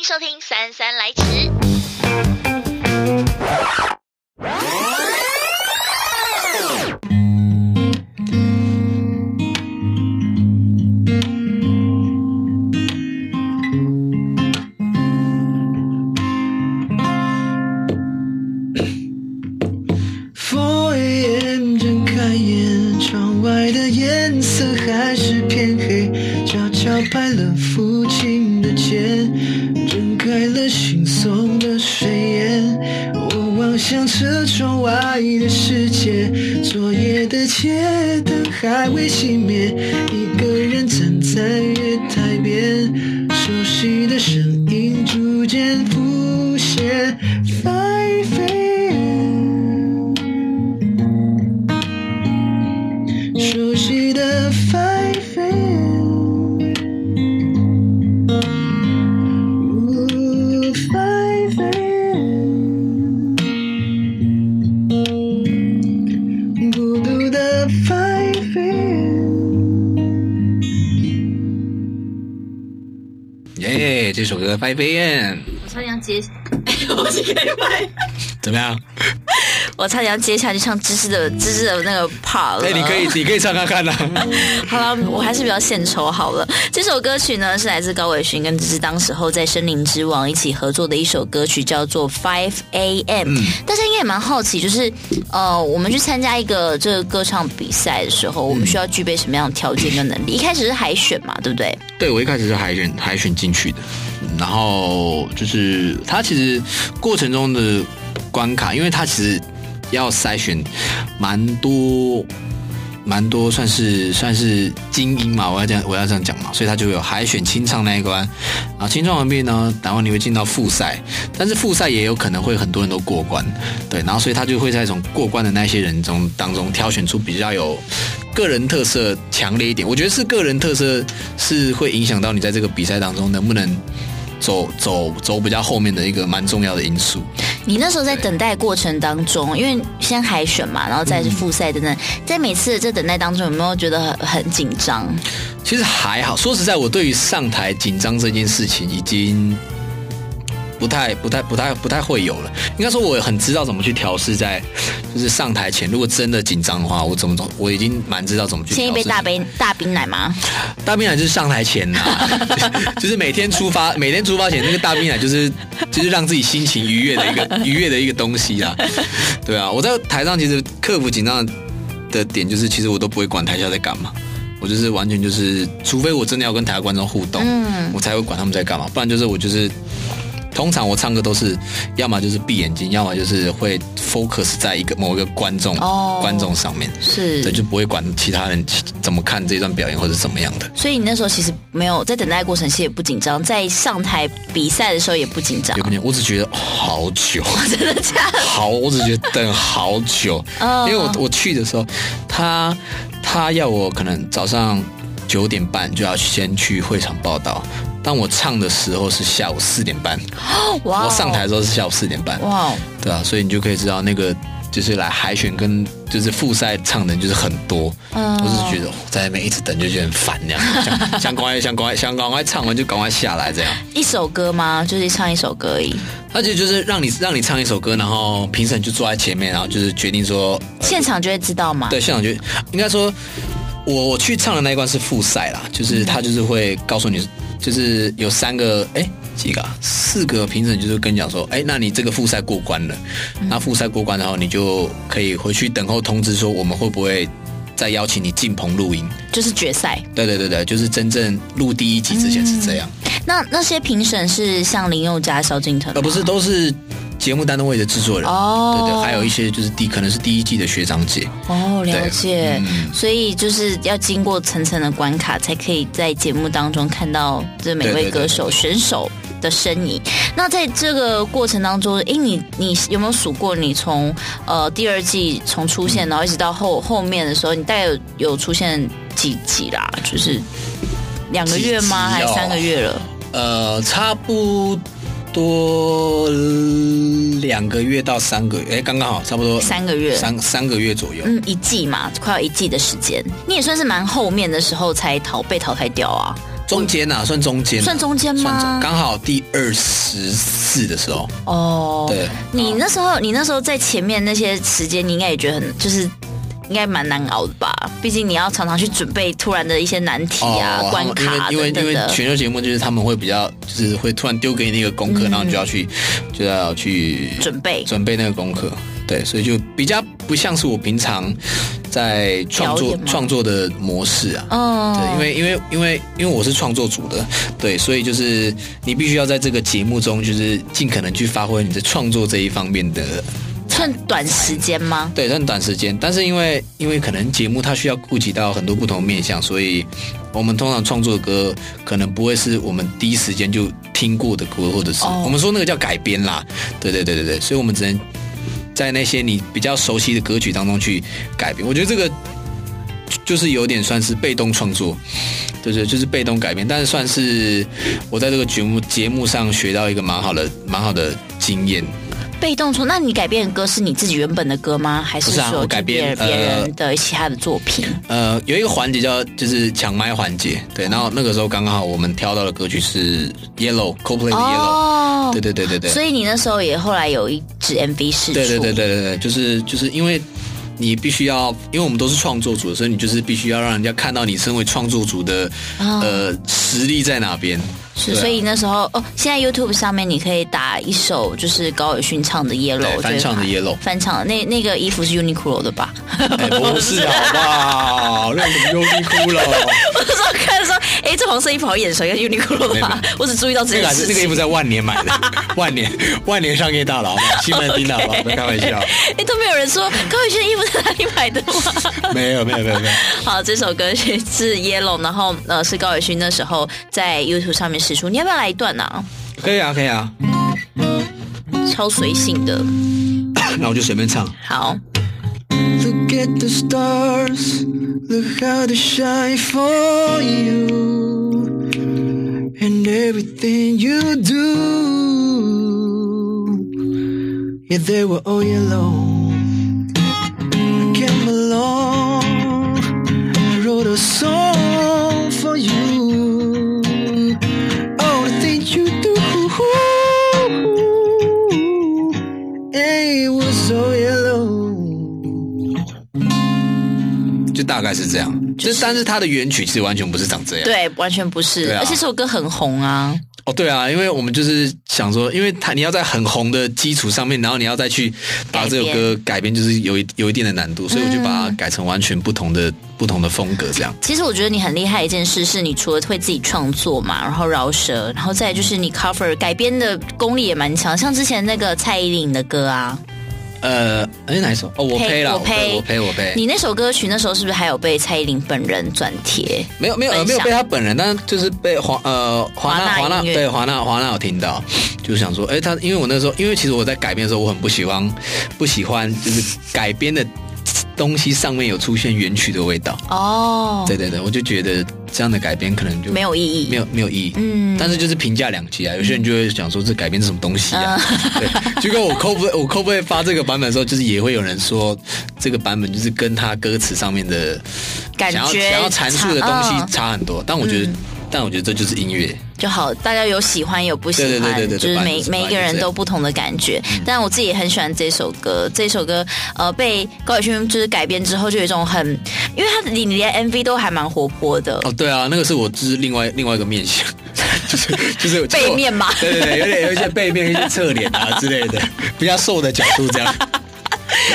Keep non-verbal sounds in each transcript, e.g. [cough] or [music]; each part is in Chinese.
迎收听姗姗来迟。爱的世界，昨夜的街灯还未熄灭，一个人站在月台边，熟悉的声音逐渐耶这首歌《Five A.M.》我差点要接，[laughs] 我是可以拍。怎么样？我差点要接下去唱芝芝的芝芝的那个 part 了。哎，你可以，你可以唱看看啊。[laughs] 好了，我还是比较献丑好了。这首歌曲呢是来自高伟勋跟芝芝当时候在森林之王一起合作的一首歌曲，叫做 Five A.M.、嗯。大家应该也蛮好奇，就是呃，我们去参加一个这个歌唱比赛的时候，我们需要具备什么样的条件跟能力？一开始是海选嘛，对不对？对，我一开始是海选海选进去的，然后就是他其实过程中的关卡，因为他其实要筛选蛮多。蛮多算是算是精英嘛，我要这样我要这样讲嘛，所以他就有海选清唱那一关，然后清唱完毕呢，然后你会进到复赛，但是复赛也有可能会很多人都过关，对，然后所以他就会在从过关的那些人中当中挑选出比较有个人特色强烈一点，我觉得是个人特色是会影响到你在这个比赛当中能不能。走走走比较后面的一个蛮重要的因素。你那时候在等待过程当中，因为先海选嘛，然后再是复赛等等，在每次的这等待当中，有没有觉得很很紧张？其实还好，说实在，我对于上台紧张这件事情已经。不太、不太、不太、不太会有了。应该说，我很知道怎么去调试，在就是上台前，如果真的紧张的话，我怎么怎，我已经蛮知道怎么去。先一杯大杯大冰奶吗？大冰奶就是上台前呐、啊，[laughs] 就是每天出发，每天出发前那个大冰奶就是就是让自己心情愉悦的一个愉悦的一个东西啊。对啊，我在台上其实克服紧张的点就是，其实我都不会管台下在干嘛，我就是完全就是，除非我真的要跟台下观众互动，嗯，我才会管他们在干嘛，不然就是我就是。通常我唱歌都是，要么就是闭眼睛，要么就是会 focus 在一个某一个观众、oh, 观众上面，是，对，就不会管其他人怎么看这段表演或者怎么样的。所以你那时候其实没有在等待过程，其实也不紧张，在上台比赛的时候也不紧张。也不紧张，我只觉得好久，[laughs] 真的假的？好，我只觉得等好久，oh. [laughs] 因为我我去的时候，他他要我可能早上九点半就要先去会场报到。当我唱的时候是下午四点半，wow. 我上台的时候是下午四点半，哇、wow.，对啊，所以你就可以知道那个就是来海选跟就是复赛唱的人就是很多，嗯、uh.，我是觉得在那边一直等就觉得很烦那样，[laughs] 想想赶快想赶快想赶快唱完就赶快下来这样。一首歌吗？就是唱一首歌而已。而且就是让你让你唱一首歌，然后评审就坐在前面，然后就是决定说，呃、现场就会知道吗？对，现场就应该说，我我去唱的那一关是复赛啦，就是他就是会告诉你。就是有三个哎几个、啊、四个评审，就是跟你讲说，哎，那你这个复赛过关了，嗯、那复赛过关然后你就可以回去等候通知，说我们会不会再邀请你进棚录音？就是决赛。对对对对，就是真正录第一集之前是这样。嗯、那那些评审是像林宥嘉、萧敬腾，呃，不是，都是。节目单位的制作人哦，对对，还有一些就是第可能是第一季的学长姐哦，了解、嗯，所以就是要经过层层的关卡，才可以在节目当中看到这每位歌手选手的身影。那在这个过程当中，哎，你你有没有数过？你从呃第二季从出现，然后一直到后后面的时候，你大概有有出现几集啦？就是两个月吗？还是三个月了？呃，差不多。两个月到三个月，哎，刚刚好，差不多三个月，三三个月左右。嗯，一季嘛，快要一季的时间。你也算是蛮后面的时候才淘被淘汰掉啊。中间呐、啊，算中间，算中间吗？刚好第二十四的时候。哦，对，你那时候，你那时候在前面那些时间，你应该也觉得很就是。应该蛮难熬的吧？毕竟你要常常去准备突然的一些难题啊、哦、关卡因为因为选秀节目就是他们会比较就是会突然丢给你那个功课，嗯、然后你就要去就要去准备准备那个功课。对，所以就比较不像是我平常在创作创作的模式啊。嗯，对，因为因为因为因为我是创作组的，对，所以就是你必须要在这个节目中，就是尽可能去发挥你的创作这一方面的。算短时间吗？对，算短时间。但是因为因为可能节目它需要顾及到很多不同面向，所以我们通常创作的歌可能不会是我们第一时间就听过的歌，或者是、oh. 我们说那个叫改编啦。对对对对对，所以我们只能在那些你比较熟悉的歌曲当中去改编。我觉得这个就是有点算是被动创作，对对，就是被动改编。但是算是我在这个节目节目上学到一个蛮好的蛮好的经验。被动创，那你改编的歌是你自己原本的歌吗？还是说改编别人的其他的作品？呃，有一个环节叫就是抢麦环节，对，然后那个时候刚好我们挑到的歌曲是 Yellow Coldplay 的 Yellow，、哦、对对对对对。所以你那时候也后来有一支 MV 释出。对对对对对对，就是就是因为你必须要，因为我们都是创作组，所以你就是必须要让人家看到你身为创作组的、哦、呃实力在哪边。是，所以那时候哦，现在 YouTube 上面你可以打一首就是高尔勋唱的 Yellow，翻唱的 Yellow，翻唱的那那个衣服是 Uniqlo 的吧？欸、不是好不好？那什么 Uniqlo？[laughs] 我那时候看的时候，哎、欸，这黄色衣服好眼熟，应该 Uniqlo 吧？我只注意到这个。那个那个衣服在万年买的，[laughs] 万年万年商业大佬，西门町的好不好？[laughs] 不开玩笑。哎、欸，都没有人说高伟勋的衣服在哪里买的吗？没有没有没有没有。好，这首歌是 Yellow，然后呃是高伟勋那时候在 YouTube 上面试出。你要不要来一段呢、啊？可以啊，可以啊，超随性的。[coughs] 那我就随便唱。好。Look at the stars, look how they shine for you, and everything you do. Yeah, they were all yellow. I came along, I wrote a song 大概是这样，就是，但是它的原曲其实完全不是长这样，对，完全不是，啊、而且这首歌很红啊。哦，对啊，因为我们就是想说，因为它你要在很红的基础上面，然后你要再去把这首歌改编，就是有一有一定的难度，所以我就把它改成完全不同的、嗯、不同的风格这样。其实我觉得你很厉害一件事，是你除了会自己创作嘛，然后饶舌，然后再就是你 cover 改编的功力也蛮强，像之前那个蔡依林的歌啊。呃，哎，哪一首？哦，我呸了，我呸，我呸，我呸。你那首歌曲那时候是不是还有被蔡依林本人转贴？没有，没有，没有被她本人，但是就是被华呃华纳华纳对华纳华纳有听到，就是想说，哎，他因为我那时候，因为其实我在改编的时候，我很不喜欢不喜欢就是改编的。东西上面有出现原曲的味道哦，oh. 对对对，我就觉得这样的改编可能就没有意义，没有没有意义，嗯，但是就是评价两极啊，有些人就会想说这改编是什么东西啊，uh. [laughs] 对，就跟我 cover 我 cover 发这个版本的时候，就是也会有人说这个版本就是跟他歌词上面的感觉想要想要阐述的东西差很多，但我觉得。嗯。但我觉得这就是音乐就好，大家有喜欢有不喜欢，对对对对对，就是每每一个人都不同的感觉。嗯、但我自己也很喜欢这首歌，这首歌呃被高晓勋就是改编之后，就有一种很，因为他的里连 MV 都还蛮活泼的。哦，对啊，那个是我就是另外另外一个面相，[laughs] 就是就是 [laughs] 背面嘛，对对对，有点有一些背面、一些侧脸啊之类的，比较瘦的角度这样。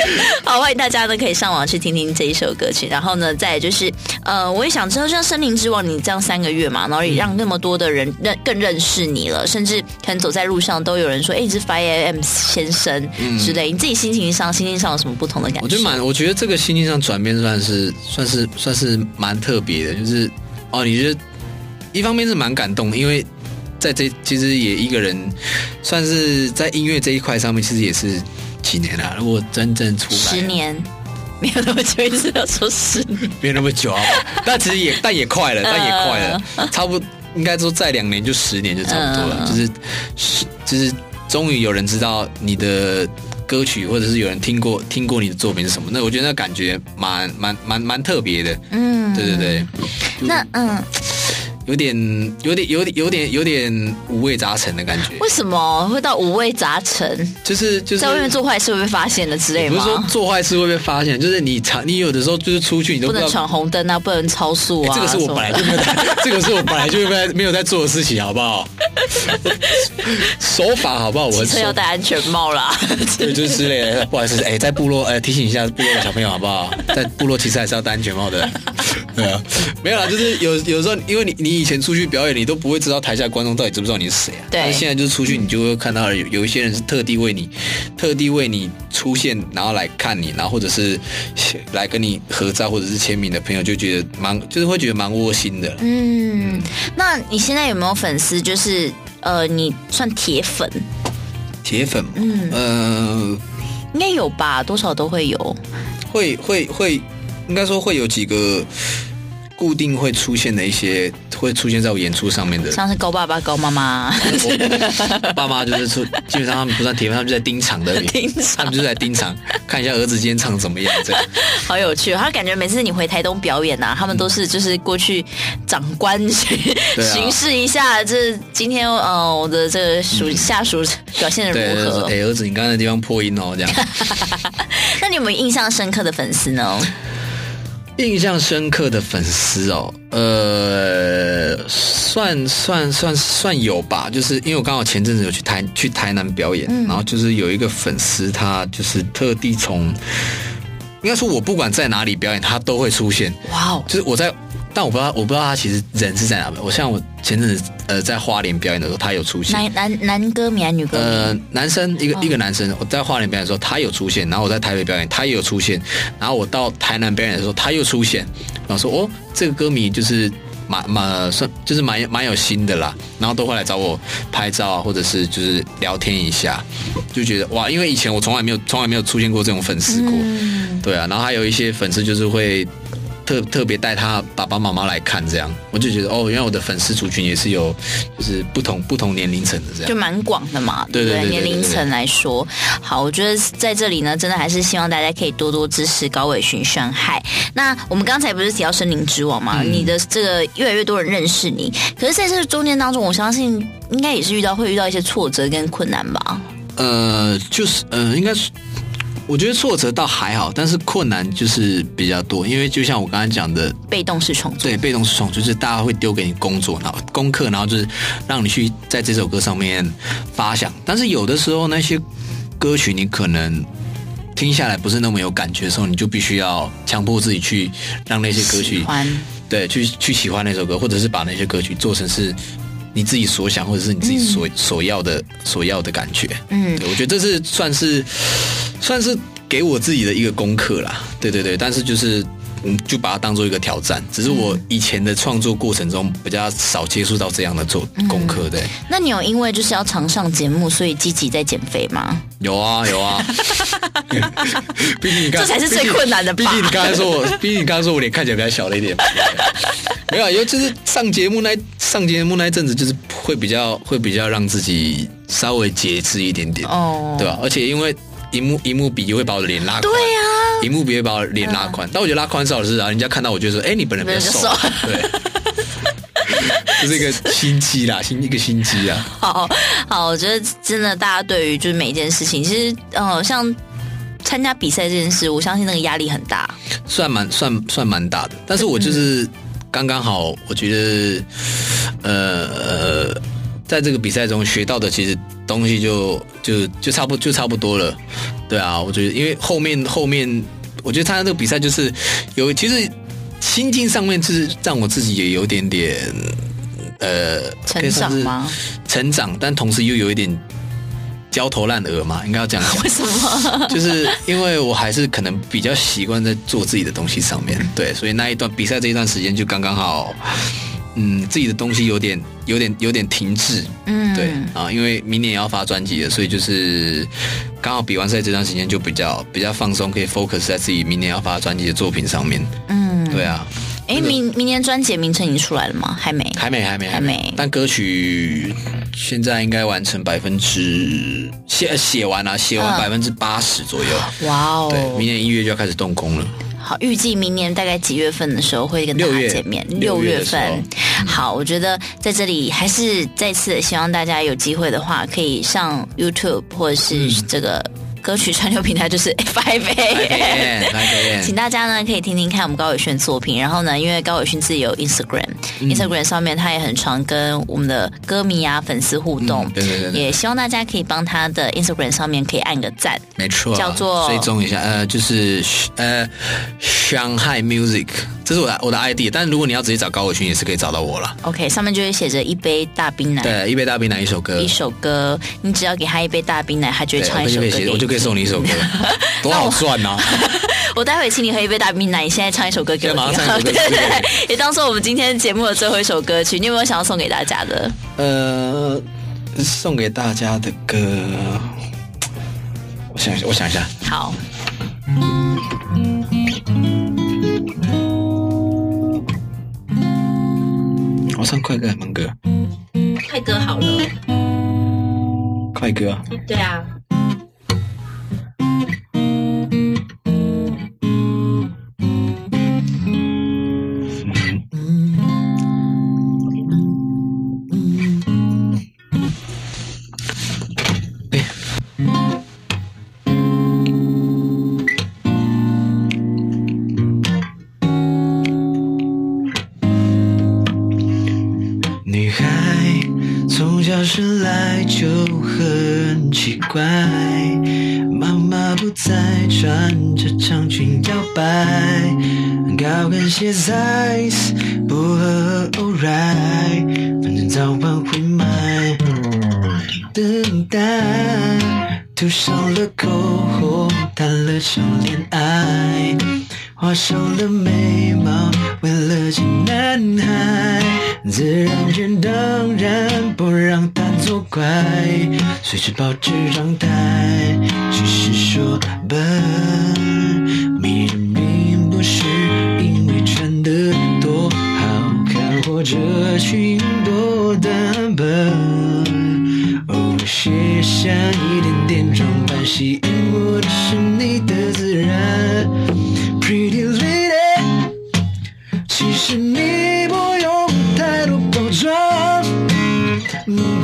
[laughs] 好，欢迎大家呢可以上网去听听这一首歌曲。然后呢，再就是，呃，我也想知道，像《森林之王》，你这样三个月嘛，然后也让那么多的人认更认识你了，甚至可能走在路上都有人说，哎，你是 5AM 先生之类。嗯、你自己心情上，心情上有什么不同的感觉？我觉得蛮，我觉得这个心情上转变算是算是算是蛮特别的，就是哦，你觉得一方面是蛮感动，因为在这其实也一个人算是在音乐这一块上面，其实也是。几年了、啊？如果真正出来，十年没有那么久，一直要说十年，没有那么久啊。但其实也，[laughs] 但也快了，但也快了，呃、差不多应该说再两年就十年就差不多了。呃、就是，就是终于有人知道你的歌曲，或者是有人听过听过你的作品是什么。那我觉得那感觉蛮蛮蛮蛮特别的。嗯，对对对。那嗯。有点有点有点有点有点五味杂陈的感觉。为什么会到五味杂陈？就是就是在外面做坏事会被发现的之类吗？不是说做坏事会被发现，就是你常你有的时候就是出去你都不能闯红灯啊，不能超速啊。[laughs] 这个是我本来就没有在，这个是我本来就没有没有在做的事情，好不好？手法好不好？我 [laughs] 车要戴安全帽啦，[laughs] 对，就是之类的。不好意思，哎，在部落哎提醒一下部落的小朋友好不好？在部落其实还是要戴安全帽的。对啊，没有啦，就是有有时候因为你你以前出去表演，你都不会知道台下观众到底知不知道你是谁啊。对。但是现在就是出去，你就会看到有有一些人是特地为你特地为你出现，然后来看你，然后或者是来跟你合照或者是签名的朋友，就觉得蛮就是会觉得蛮窝心的。嗯，那你现在有没有粉丝？就是呃，你算铁粉？铁粉？嗯呃，应该有吧，多少都会有。会会会，应该说会有几个。固定会出现的一些会出现在我演出上面的，像是高爸爸、高妈妈，爸妈就是出，基本上他们不算铁粉，他们就在盯场的，盯场，他们就在盯场，看一下儿子今天唱怎么样，这样。好有趣，他感觉每次你回台东表演啊，他们都是就是过去长官去 [laughs] 巡视一下，这今天呃我的这个属下属表现的如何？哎，儿子，你刚才的地方破音哦，这样。那你有没有印象深刻的粉丝呢？印象深刻的粉丝哦，呃，算算算算有吧，就是因为我刚好前阵子有去台去台南表演，嗯、然后就是有一个粉丝，他就是特地从，应该说我不管在哪里表演，他都会出现。哇哦，就是我在。但我不知道，我不知道他其实人是在哪边。我像我前阵子呃在花莲表演的时候，他有出现。男男男歌迷还是女歌迷？呃，男生一个、哦、一个男生。我在花莲表演的时候，他有出现。然后我在台北表演，他也有出现。然后我到台南表演的时候，他又出现。然后说哦，这个歌迷就是蛮蛮算就是蛮蛮有心的啦。然后都会来找我拍照啊，或者是就是聊天一下，就觉得哇，因为以前我从来没有从来没有出现过这种粉丝过。嗯、对啊，然后还有一些粉丝就是会。特特别带他爸爸妈妈来看，这样我就觉得哦，原来我的粉丝族群也是有，就是不同不同年龄层的这样，就蛮广的嘛。对对，年龄层来说，好，我觉得在这里呢，真的还是希望大家可以多多支持高伟勋宣海。那我们刚才不是提到森林之王嘛？嗯、你的这个越来越多人认识你，可是在这个中间当中，我相信应该也是遇到会遇到一些挫折跟困难吧？呃，就是呃，应该是。我觉得挫折倒还好，但是困难就是比较多，因为就像我刚才讲的，被动式创作，对，被动式创作就是大家会丢给你工作，然后功课，然后就是让你去在这首歌上面发想。但是有的时候那些歌曲你可能听下来不是那么有感觉的时候，你就必须要强迫自己去让那些歌曲，对，去去喜欢那首歌，或者是把那些歌曲做成是。你自己所想，或者是你自己所、嗯、所要的、所要的感觉，嗯，我觉得这是算是算是给我自己的一个功课啦。对对对，但是就是嗯，就把它当做一个挑战。只是我以前的创作过程中比较少接触到这样的做功课，对、嗯。那你有因为就是要常上节目，所以积极在减肥吗？有啊有啊，[laughs] 毕竟你刚这才是最困难的吧。毕竟你刚才说我，毕竟你刚才说我脸看起来比较小了一点。没有，因为就是上节目那上节目那一阵子，就是会比较会比较让自己稍微节制一点点，哦，oh. 对吧？而且因为荧幕荧幕比会把我的脸拉宽，对呀、啊，荧幕比会把我脸拉宽。嗯、但我觉得拉宽是好事啊，人家看到我就说，哎，你本人比较瘦，对，[laughs] 这是一个心机啦，心一个心机啊。[laughs] 好好，我觉得真的，大家对于就是每一件事情，其实呃，像参加比赛这件事，我相信那个压力很大，算蛮算算蛮大的。但是我就是。嗯刚刚好，我觉得，呃，在这个比赛中学到的其实东西就就就差不就差不多了，对啊，我觉得因为后面后面，我觉得参加这个比赛就是有其实心境上面就是让我自己也有点点呃成长吗？成长，但同时又有一点。焦头烂额嘛，应该要这样讲。为什么？[laughs] 就是因为我还是可能比较习惯在做自己的东西上面，对，所以那一段比赛这一段时间就刚刚好，嗯，自己的东西有点、有点、有点停滞，嗯，对啊，因为明年也要发专辑了，所以就是刚好比完赛这段时间就比较比较放松，可以 focus 在自己明年要发专辑的作品上面，嗯，对啊。哎，明明年专辑名称已经出来了吗？还没，还没，还没，还没。但歌曲现在应该完成百分之写写完了，写完百分之八十左右。哇哦！对，明年一月就要开始动工了。好，预计明年大概几月份的时候会跟大家见面？六月，六月份。好，我觉得在这里还是再次希望大家有机会的话，可以上 YouTube 或者是这个。歌曲串流平台就是 [laughs] FIV，请大家呢可以听听看我们高伟勋的作品。然后呢，因为高伟轩自己有 Instagram，Instagram、嗯、上面他也很常跟我们的歌迷啊粉丝互动。嗯、对，对，对对，也希望大家可以帮他的 Instagram 上面可以按个赞。没错，叫做追踪一下，呃，就是呃，Shanghai Music，这是我的我的 ID。但如果你要直接找高伟勋，也是可以找到我了。OK，上面就会写着一杯大冰奶。对，一杯大冰奶一首歌，一首歌，你只要给他一杯大冰奶，他就会唱一首歌我就可以。送你一首歌，[laughs] 多好赚呐、啊！[laughs] 我待会请你喝一杯大冰奶，你现在唱一首歌给我听。对对对，也当做我们今天节目的最后一首歌曲。你有没有想要送给大家的？呃，送给大家的歌，我想，我想一下。好。唱快歌还是慢歌？快歌好了。快歌。对啊。高跟鞋 size 不合 alright，反正早晚会买。等待涂上了口红，谈了场恋爱，画上了眉毛，为了见男孩，自然卷当然不让他作怪，随时保持状态，只是说笨。这群多打扮，哦卸下一点点装扮，吸引我的是你的自然。Pretty lady，其实你不用太多包装，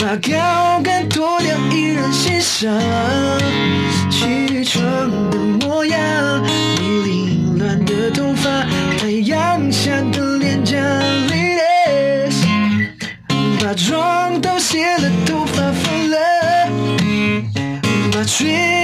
把高跟脱掉依然欣赏。把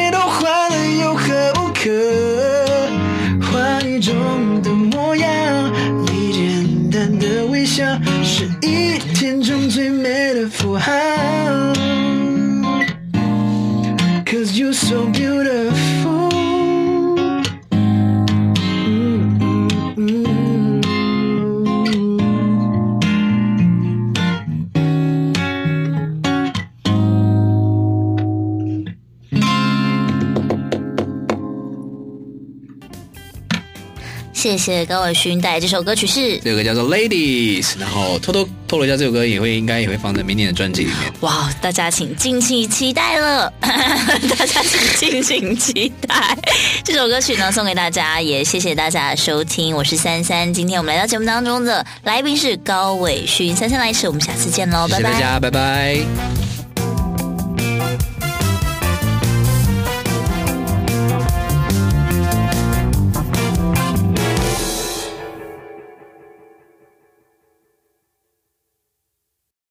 谢谢高伟勋带来这首歌曲是这首歌叫做《Ladies》，然后偷偷透露一下，这首歌也会应该也会放在明年的专辑里面。哇，大家请敬请期待了，[laughs] 大家请敬请期待这首歌曲呢，送给大家，也谢谢大家的收听，我是三三，今天我们来到节目当中的来宾是高伟勋，三三来迟，我们下次见喽，拜拜，谢谢大家，拜拜。